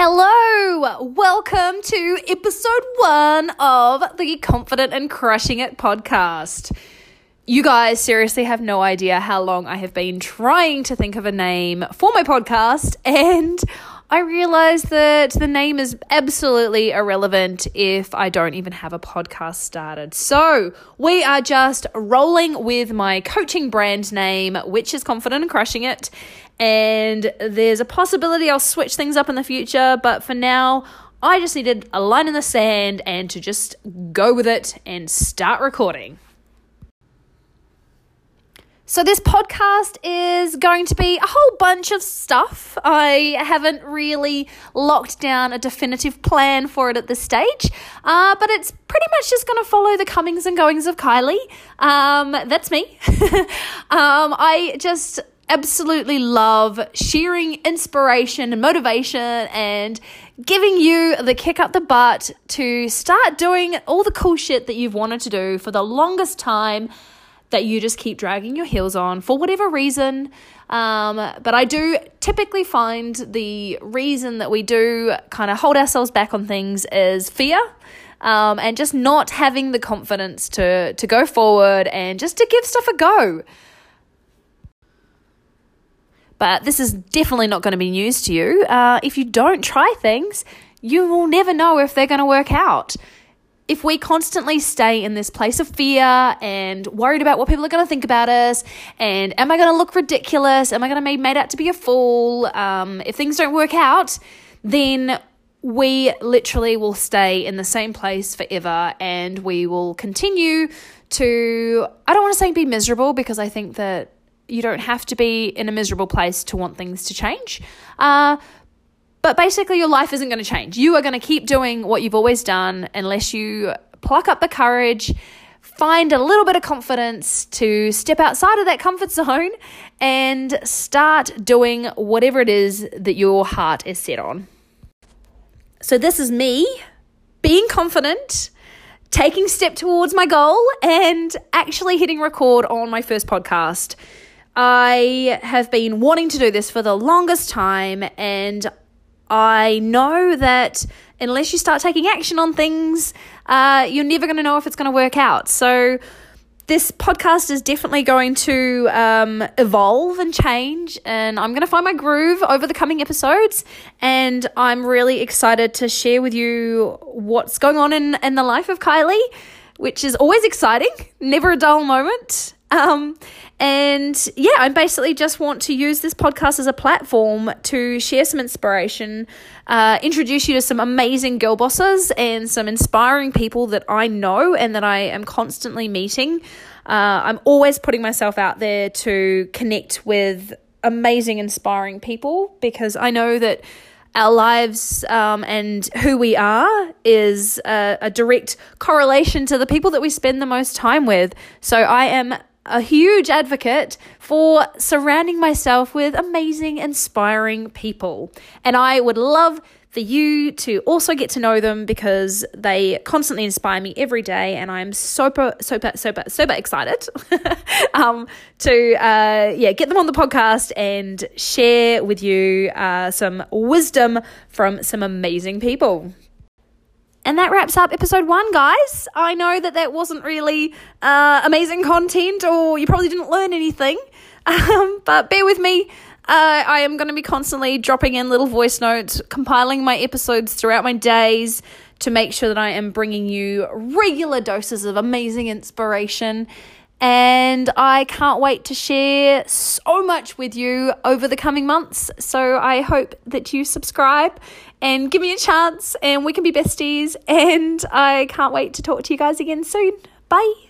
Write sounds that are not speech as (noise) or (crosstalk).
Hello, welcome to episode one of the Confident and Crushing It podcast. You guys seriously have no idea how long I have been trying to think of a name for my podcast, and I realize that the name is absolutely irrelevant if I don't even have a podcast started. So we are just rolling with my coaching brand name, which is Confident and Crushing It. And there's a possibility I'll switch things up in the future, but for now, I just needed a line in the sand and to just go with it and start recording. So, this podcast is going to be a whole bunch of stuff. I haven't really locked down a definitive plan for it at this stage, uh, but it's pretty much just going to follow the comings and goings of Kylie. Um, that's me. (laughs) um, I just absolutely love sharing inspiration and motivation and giving you the kick up the butt to start doing all the cool shit that you've wanted to do for the longest time that you just keep dragging your heels on for whatever reason. Um, but I do typically find the reason that we do kind of hold ourselves back on things is fear. Um, and just not having the confidence to to go forward and just to give stuff a go. But this is definitely not going to be news to you. Uh, if you don't try things, you will never know if they're going to work out if we constantly stay in this place of fear and worried about what people are going to think about us, and am I going to look ridiculous? Am I going to be made out to be a fool? Um, if things don't work out, then we literally will stay in the same place forever and we will continue to, I don't want to say be miserable because I think that you don't have to be in a miserable place to want things to change. Uh, but basically, your life isn't going to change. You are going to keep doing what you've always done unless you pluck up the courage, find a little bit of confidence to step outside of that comfort zone and start doing whatever it is that your heart is set on. So, this is me being confident, taking step towards my goal, and actually hitting record on my first podcast. I have been wanting to do this for the longest time, and I know that unless you start taking action on things, uh, you're never going to know if it's going to work out. So, this podcast is definitely going to um, evolve and change, and I'm going to find my groove over the coming episodes. And I'm really excited to share with you what's going on in, in the life of Kylie, which is always exciting, never a dull moment. Um, and yeah, I basically just want to use this podcast as a platform to share some inspiration, uh, introduce you to some amazing girl bosses and some inspiring people that I know and that I am constantly meeting. Uh, I'm always putting myself out there to connect with amazing, inspiring people because I know that our lives um, and who we are is a, a, direct correlation to the people that we spend the most time with. So I am a huge advocate for surrounding myself with amazing, inspiring people. And I would love for you to also get to know them because they constantly inspire me every day, and I'm super, super, super, super excited (laughs) um, to uh, yeah get them on the podcast and share with you uh, some wisdom from some amazing people. And that wraps up episode one, guys. I know that that wasn't really uh, amazing content, or you probably didn't learn anything, (laughs) um, but bear with me. Uh, I am going to be constantly dropping in little voice notes, compiling my episodes throughout my days to make sure that I am bringing you regular doses of amazing inspiration. And I can't wait to share so much with you over the coming months. So I hope that you subscribe and give me a chance and we can be besties. (laughs) And I can't wait to talk to you guys again soon. Bye.